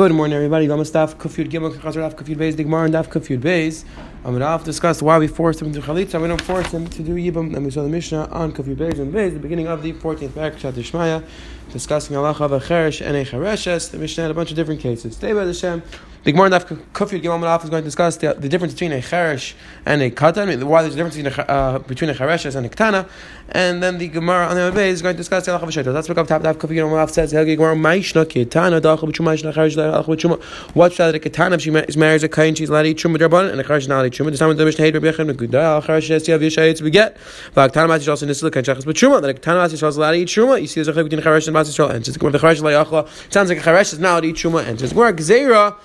Good morning, everybody. Lama Daf Kufyud Gimel Kachazar Daf Kufyud Beis Digmar and Daf Kufyud Beis. I'm going to discuss why we forced him to Chalitza. We don't force him to do Yibam. And we saw the Mishnah on Kufyud Beis and Beis, the beginning of the 14th paragraph, Shmaya, discussing Allah of a Cheresh and a Chereshes. The Mishnah had a bunch of different cases. Today, by the Shem, the Gemara Daf Kufyud Gimel Malaf is going to discuss the, the difference between a Cheresh and a Katan, why there's a difference between a, uh, between a Chereshes and a Ktana. And then the Gemara on the other is going to discuss the a Shaitan. Let's look up top Daf Kufyud Gimel Malaf says, Helgi Gemara Maishna Kitana Dachel B'Chumah Shna Cheresh Dachel B'Chumah. What's that? A Kitana, if she marries a Kain, she's allowed to eat Chumah Draban, and a Cheresh is not to eat Chumah. The time of the Mishnah Rabbi Yechon Megudal Cheresh Yes Yav Yishayitz we get. V'Aktana Mas Yisrael Sinisla Kain Shachas B'Chumah. Then a Kitana Mas Yisrael is allowed to eat Chumah. You see, there's a between Cheresh and Yisrael. And since the Cheresh Layachla sounds like a Cheresh is not to eat Chumah. And since Gemara Gzeira.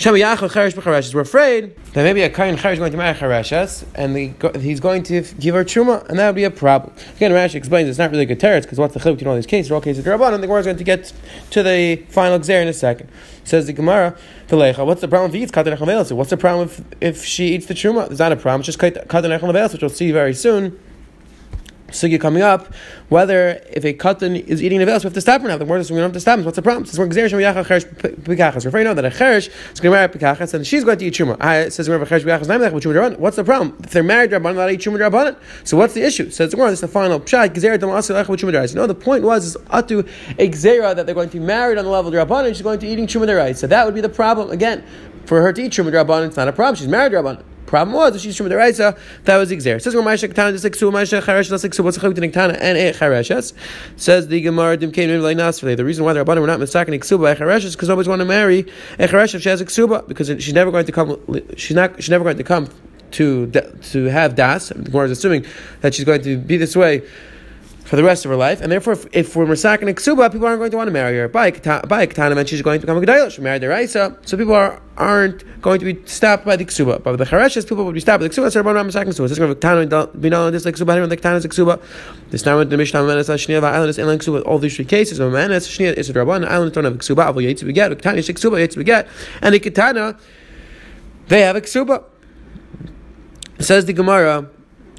We're afraid that maybe a Kain Cheresh is going to marry Chereshes, and the, he's going to give her Truma, and that would be a problem. Again, Rashi explains it's not really a good teretz, because what's the chiluk between all these cases? They're all cases of Rabban, and the Gemara is going to get to the final Xer in a second. Says the Gemara, what's the problem if he eats Katan What's the problem if, if she eats the Truma? There's not a problem, it's just Katan which we'll see very soon sugya coming up, whether if a katan is eating nevelos, we have to stop her now. The word is we don't have to stop him. What's the problem? Since we're gzeir shem yachal cheresh pikachas. We're afraid now that a cheresh is going to marry pikachas and she's going to eat truma. I says we're cheresh pikachas name with truma What's the problem? If they're married rabbanon, not eat truma rabbanon. So what's the issue? Says the Gemara. This is the final pshat. Gzeir dam asil with truma No, the point was is atu gzeira that they're going to be married on the level of rabbanon. She's going to eating truma So that would be the problem again. For her to eat truma rabbanon, it's not a problem. She's married rabbanon. Problem was if she's from the Raisa, that was Xer. Says Ramasha Ketana just like Su, Masha Charesh, just like Su, what's the Ketana and a Chareshes? Says the Gemara Dim came in like Nasrele. The reason why the Rabbanim were not mistaken Ksuba by Chareshes is because nobody's want to marry a Charesh if she has a Ksuba because she's never going to come. She's not. She's never going to come to to have das. The Gemara is assuming that she's going to be this way for the rest of her life, and therefore, if, if we're Masak and Ksuba, people aren't going to want to marry her. By a Ketana, and she's going to become a Gedalah. She married the Raisa, so people are, aren't going to be stopped by the Ksuba. But the Chareshes, people would be stopped by the Ksuba, so not Masak and Ksuba. This is going to Ketana, this like Ksuba, the Ketana is Ksuba. This time with the Mishnah, Manas, Shnia, Island is Inland Ksuba. All these three cases, Manas, Shnia, is Rabban, Island don't have Ksuba, Avo Yates we get, Ketana, Ksuba, Yates we get, and the Ketana, they have a Ksuba. Says the Gemara,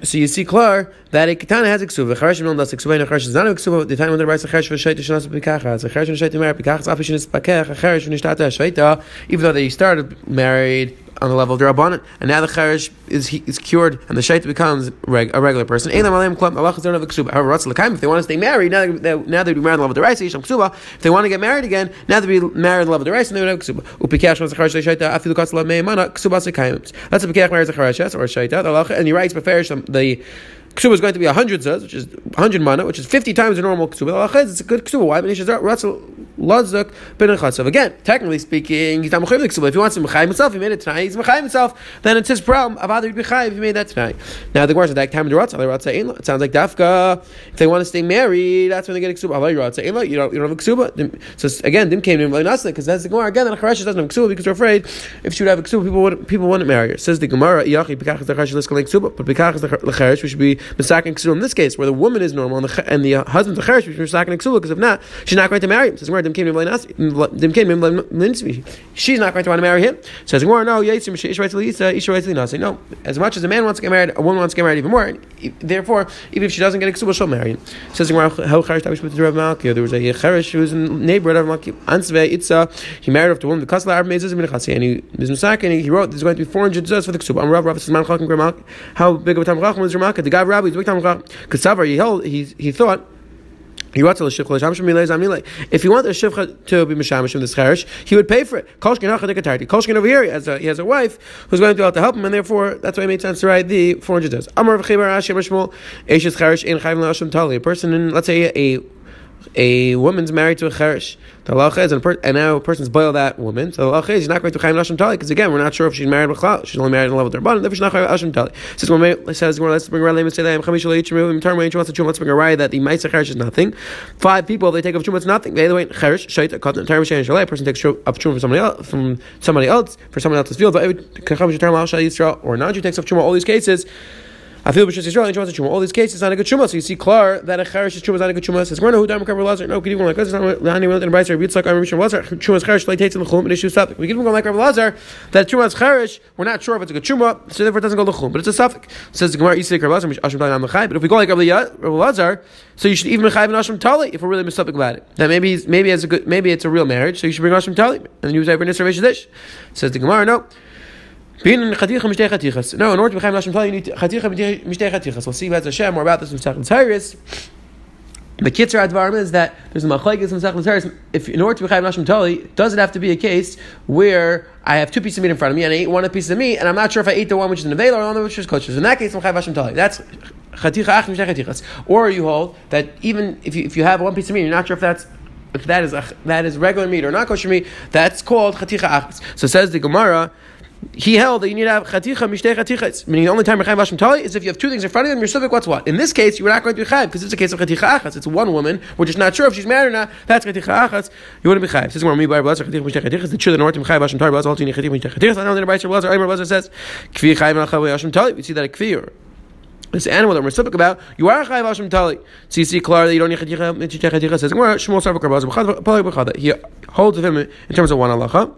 so you see clear that a katana has a ksuva. Charashim non das ksuva, and a charash is not a ksuva. The time when the rice a charash v'shayt shenas b'kacha. A charash and a shayt married b'kacha. Afish shenas b'kech. A charash and a shayta. Even though they started married on the level of Rabbanan, and now the Cherish is is cured, and the Shaita becomes reg, a regular person. However, if they want to stay married, now they, now they'd be married on the level of the Rice, if they want to get married again, now they'd be married on the level of the Rice, and they would have Ksuba. Upikash was the Cherish Shaita, Afilu Katsala Meimana, Ksuba Sekayim. That's a Pikach marries a Cherish, or a Shaita, and he writes, the ksuba is going to be 100 zuz, which is 100 mana, which is 50 times the normal ksuba. It's a good ksuba. Why? Ben. Again, technically speaking, he's not the ksuba. If he wants to mechayiv himself, he made it tonight. He's mechayiv himself. Then it's his problem. Avad be mechayiv. He made that tonight. Now the Gemara that time the ratza. ratza It sounds like dafka. If they want to stay married, that's when they get a ksuba. Alay ratza einla. You don't you don't have a ksuba. So again, dim came in naslik because that's the Gemara again. And Charesh doesn't have a ksuba because we're afraid if she would have a ksuba, people would people wouldn't marry her. Says the Gemara, yachi bekach is the ksuba, but is the Charesh. We should be misaking ksuba in this case where the woman is normal and the, and the uh, husband's the Charesh. We should be misaking ksuba because if not, she's not going to marry him. Says Gemara, in mm, like. Mm, she's not going to want to marry him. Says Gemara, no, no. As much as a man wants to get married, a woman wants to get married even more. Therefore, even if she doesn't get a ksuba, she'll marry him. Says Gemara, how There was a cherish who was a neighbor of Malki. Ansve Itza, he married off the woman the kasla mezes minachasi, and he is misak, and he wrote there's going to be 400 zuz for the ksuba. I'm Rav Rav says man chalkim How big of a tam was Ramaka? The guy Rabbi is big tam chacham. Because he held, he he thought. If he wanted the shivcha to be mishamish from this cherish, he would pay for it. Kolshkin Kolshkin over here, he has, a, he has a wife who's going to be able to help him, and therefore that's why it made sense to write the 400 days. Amar v'chibar Rashi Shmuel Eishes cherish in chayim tali. A person in, let's say, a a woman's married to a cherish. The halacha is, and, per, and now a person's boiled that woman. So the halacha is, she's not going to chayim lashim tali because again, we're not sure if she's married with She's only married in the level of derban. Therefore, she's not chayim lashim tali. Says when says let's bring around and say that chamish leichim turn when wants to let's bring a raya that the ma'aser cherish is nothing. Five people they take up chum it's nothing. They either way cherish shait a cotton entire machine shalai. A person takes up chum from somebody else from somebody else for someone else's field. Or not, you takes up chum all these cases I feel b'shus Yisrael Shumas Truma. All these cases not a good Truma. So you see clear that a Cherish is Truma is not a good Truma. Says, "We're who dam cover Lazar." No, could even like this. Hani went in Brayser. Yitzchak Amar Mishra Lazar. Truma's Cherish like takes in the Chum and issues suffix. We can even go like Rabbi Lazar that Truma's Cherish. We're not sure if it's a good Truma, so therefore it doesn't go the Chum, but it's a suffix. Says the Gemara Yisrael Rabbi Lazar Ashim Tali Amachai. But if we go like Rabbi Lazar, so you should even Mechai and Ashim Tali if we're really mistopic about it. That maybe maybe it's a good maybe it's a real marriage, so you should bring Ashim Tali and use Iber Nisra Veshidish. Says the Gemara, no. In. No, in order to become Hashem Tali, you need chaticha chatichas. We'll see about Hashem more about this in Second Tyrus. The kitzur advarim is that there's a machlekes in Second Tyrus. If in order to become Hashem Tali, does it have to be a case where I have two pieces of meat in front of me and I ate one piece of meat and I'm not sure if I ate the one which is in the veil or the one which is kosher. In that case, I'm Hashem Tali. That's chaticha ach mishtei chatichas. Or you hold that even if you, if you have one piece of meat, you're not sure if that's if that is that is regular meat or not kosher meat, that's called chaticha achas. So says the Gemara he held that you need to have chaticha mishtei chatichas. Meaning the only time you're chayv Hashem tali is if you have two things in front of them. You're civic. What's what? In this case, you're not going to be chayv because it's a case of chaticha achas. It's one woman. We're just not sure if she's married or not. That's chaticha achas. You wouldn't be chayv. Says me by blazer chaticha mishtei chatichas. The children north chayv Hashem tali. Blazer altini chaticha mishtei chatichas. I know the Rebbe blazer. Aimer blazer says kvi chayv al Hashem tali. We see that a kvi this animal that we're speaking about, you are chayv Hashem tali. So you see clearly you don't need chaticha mishtei chatichas. Says Shmuel Sarvak. He holds of him in terms of one halacha.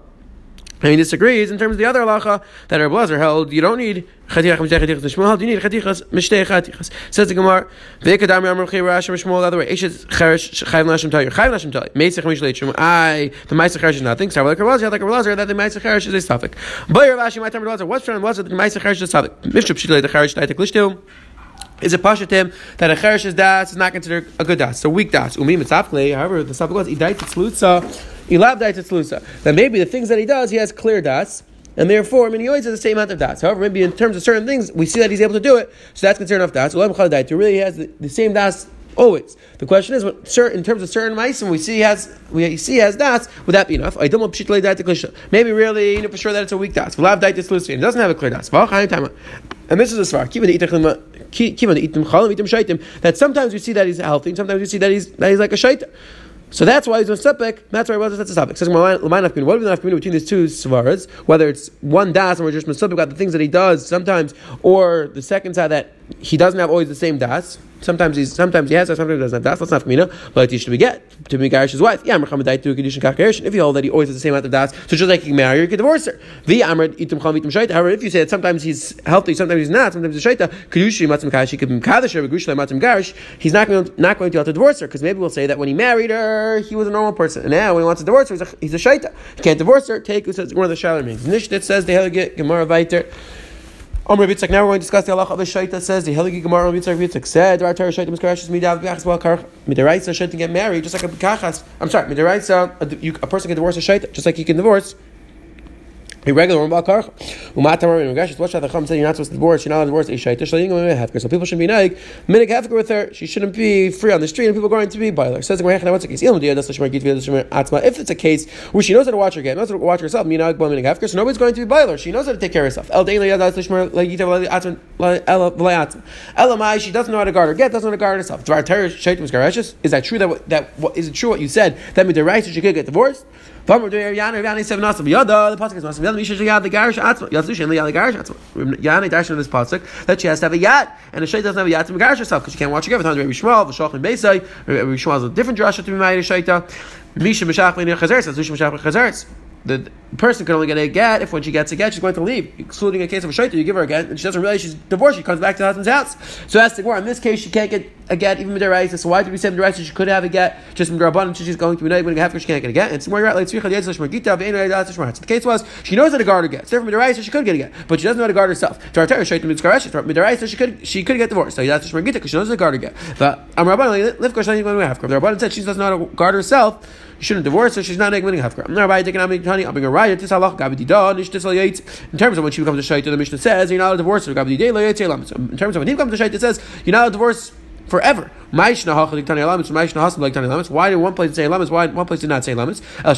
And he disagrees in terms of the other halacha that Rabbi Lazar held. You don't need chatichas mishtei chatichas. Shmuel held you need chatichas mishtei chatichas. Says the Gemara, "Ve'ekadam yamar chayv Rashi Shmuel the other way. Eshes cheresh chayv nashim tali. Chayv nashim tali. Meisach mishlei shum. I the meisach cheresh is nothing. So like Rabbi Lazar, like Rabbi Lazar, that the meisach cheresh is a suffix. But Rabbi Ashi, my time Rabbi Lazar, what's from Rabbi Lazar? The meisach cheresh is a suffix. Mishub shilei the cheresh. Is it pashatim that a cherish's das is not considered a good das? So weak das. Umi mitzavkle. However, the suffix was idait tzlutza. That maybe the things that he does, he has clear das. And therefore, I mean, he always has the same amount of dots. However, maybe in terms of certain things, we see that he's able to do it, so that's considered enough dots. He really has the, the same dots always. The question is, in terms of certain mice, we see he has we see he has dots, would that be enough? Maybe really, you know for sure that it's a weak das. dots. It doesn't have a clear dots. And this is a svar. That sometimes we see that he's healthy, and sometimes we see that he's that he's like a shaita. So that's why he's a sepik. That's why he was that's a sepik. Says what would the nafkamina between these two svaras? Whether it's one das and we're just misupik about the things that he does sometimes, or the second side that he doesn't have always the same das. Sometimes he's sometimes he has that, sometimes he doesn't have das. That's not kamina. But he should we get to be Garish's wife. Yeah, Muhammad to a condition If you hold that he always has the same amount of das, so just like you can marry you can divorce her. The Amr itum chal itum shaita. However, if you say that sometimes he's healthy, sometimes he's not, sometimes he's shaita, kedushi matzim kashi could be mekadosh her, begushlei matzim garish. He's not going not going to be able to divorce her because maybe we'll say that when he married her, he was a normal person, and now when he wants to divorce her, he's a, he's a shaita. He can't divorce her. Take who says one of the shalar means. Nishtit says the Gemara Viter. Omer Yitzchak. Now we're going to discuss the halacha of a shaita. Says the Heligi Gemara Yitzchak. Yitzchak said, "Dar Torah shaita miskarashes midav b'achas well karch midaraisa shaita get married just like a kachas. I'm sorry, midaraisa a, person can divorce a shaita just like he can divorce a regular one bakar. Umatamar in Regash, what the Chum said you're not supposed to divorce, you're not allowed to divorce a shaita, shlaying So people shouldn't be naik, minik hefker with her, she shouldn't be free on the street and people are going to be boiler. Says the Gemara, what's the case? If it's a case where she knows how to watch her get, knows how to watch herself, minik minik hefker, so nobody's going to be boiler. She knows how to take care of herself. El Elamai, she doesn't know how to guard her get, doesn't know how to guard herself. Is that true that that what is it true what you said that midiraisa she could get divorced? The this pasuk that she has to have a yat, and shay doesn't have a yat to garish herself because she can't watch her. Every time Rabbi Shmuel, v'shoch and Beisai, Rabbi Shmuel has a different drasha to be made a shayta. Misha mishach v'nir chazeres. Yatzu shen mishach chazeres the person can only get a get if when she gets a get, she's going to leave. Excluding a case of a shaita, you give her a get, and she doesn't realize she's divorced, she comes back to the husband's house. So that's the war. In this case, she can't get a get even midiraisa. So why did we say midiraisa? She could have a get just from midirabban, she's going to be night when she can't get a get. And it's more like So the case was she knows how to guard her get. So from midiraisa, she could get a get, but she doesn't know how to guard herself. To our Torah, shaita midiraisa, she could she could get divorced. So that's shmagita because she knows how to guard her get. But Amrabban lifkosh not even going to have. The Rabban said she doesn't know how to guard herself. You shouldn't divorce her. She's not getting hafkar. I'm not right taking honey. I'll bring a riot. This halach gabi dida nish tisal In terms of when she becomes a shaita, the Mishnah says you're not allowed to divorce her. In terms of when he becomes a shaita, it says you're not to divorce forever. Why did one place say lamas? Why one place did not say lamas? By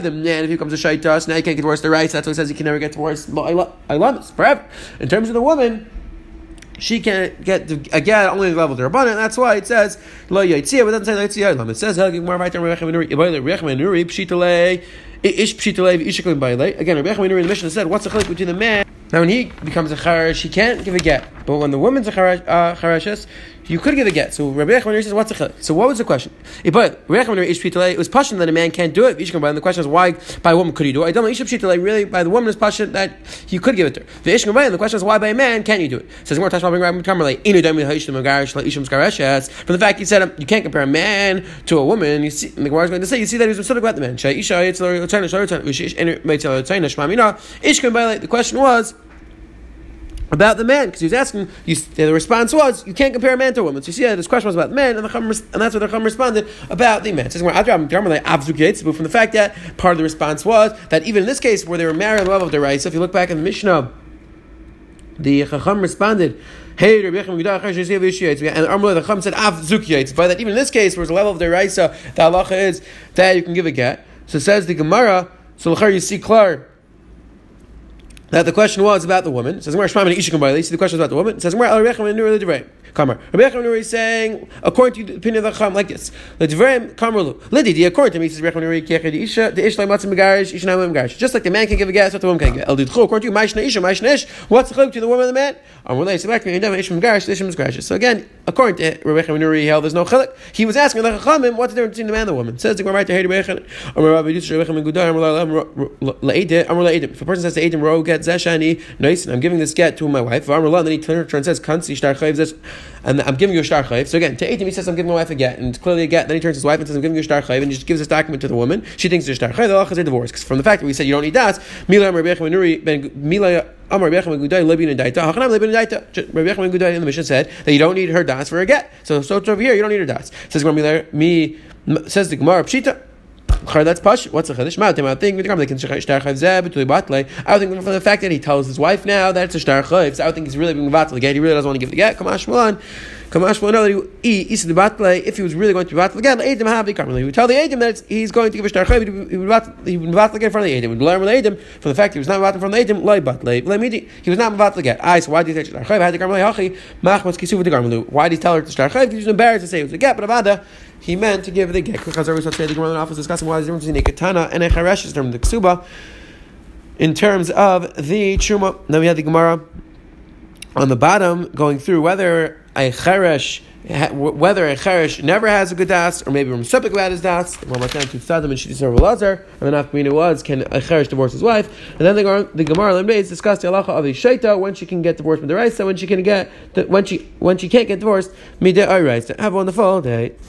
the man, if he becomes a shaitas, now he can't get divorced the rights. That's why it says he can never get divorced. Lamas forever. In terms of the woman she can't get again only the level of the rabbanon. That's why it says lo yitzia, but doesn't say lo. It says helging more right. Again, Rabbi Yechanan in the mission said, "What's the chilek between the man Now, when he becomes a charash, he can't give a get. But when the woman's a charash, uh, you could give a get. So Rabbi Yechon says, what's a chilek? So what was the question? But Rabbi Yechon it was passion that a man can't do it. And the question is, why by a woman could he do it? I don't know. Really, by the woman is passion that he could give it to her. The the question is, why by a man can't you do it? Says more From the fact he said you can't compare a man to a woman. You see, the Gemara is going to say, you see that he's specific about the man. The question was about the man, because he was asking, you, the response was, you can't compare a man to a woman. So you see this question was about the man, and, the Chum, and that's what the Chum responded about the man. So from the fact that part of the response was that even in this case, where they were married on the level of the right, so if you look back in the Mishnah, the Chacham responded, Hey, Rabbi Yechim and Amrullah the Chacham said Av. But that even in this case, where a level of the Raisa, the halacha is that you can give a get. So says the Gemara. So you see clear that the question was about the woman. It says, "Where Shmam and Ishik See, the question was about the woman. It says, "Where Al Rechem and Nur Kamar. Rabbi Yechon is saying, according to the opinion of the Chacham, like this: Ledivreim Kamarlu. Lididi, according to me, says Rabbi Yechon Kechad Isha, the Ish Matzim Megarish, Ish Megarish. Just like the man can give a gas, what the woman can get. El Didchu, according to you, Maishna Isha, Maishna Ish. What's the chiluk between the woman and the man? Amrulay Sebek Megarish, Ish Megarish, Ish Megarish. So again, according to Rabbi Yechon he held there's no chiluk. He was asking the Chachamim, what's the difference between the man and the woman? Says the Gemara Hey Rabbi Amr Rabbi Yisrael Rabbi Gudar, Amr La'edim, If a person says to Edim, Ro get Zeshani, nice, and I'm giving this get to my wife, Amr La, then he turns and says, Kansi Shtar Chayiv and I'm giving you a shtar chayv. So again, to Eitim, he says, I'm giving my wife a get, and clearly a get. Then he turns to his wife and says, I'm giving you a shtar chayv, and he just gives this document to the woman. She thinks it's a shtar chayv. The halacha is a divorce. Because from the fact that we said you don't need das, Mila Amar Mila Amar Rebbe Gudai Daita. Hachanam and Daita. In the mission said that you don't need her das for a get. So so over here, you don't need her das. Says the Gemara Pshita. That's pash. What's a chadish? Ma'atim. I think chayv. I think from the fact that he tells his wife now that it's a shtar chayv, so I think he's really being batle get. He really doesn't want to give the get. Come on. Kamash the batle if he was really going to be battle again. Edim have the He would tell the Edim that he's going to give a shtar he would battle again of the Edim. He would learn with Edim for the fact he was not battle from the Edim. Loi batle. He was not battle again. I so why did he say shtar chayv? Had the Karmeli hachi machmas kisu with the Karmelu. Why did he tell her to shtar chayv? He was embarrassed to say it was a get, but Avada he meant to give the get. The Gemara office discussing why the difference between a katana and a charesh is the ksuba in terms of the truma. Now we have the Gemara on the bottom going through whether a cheresh whether a cheresh never has a good das, or maybe we're misupik about his das, one more time to Saddam and Shitty Sarva Lazar, and then after was, can a cheresh divorce his wife? And then the, the Gemara Lembeis discussed the halacha of a shaita, when she can get divorced from the Raisa, when she can get, when she, when she can't get divorced, mideh Raisa. Have a wonderful day.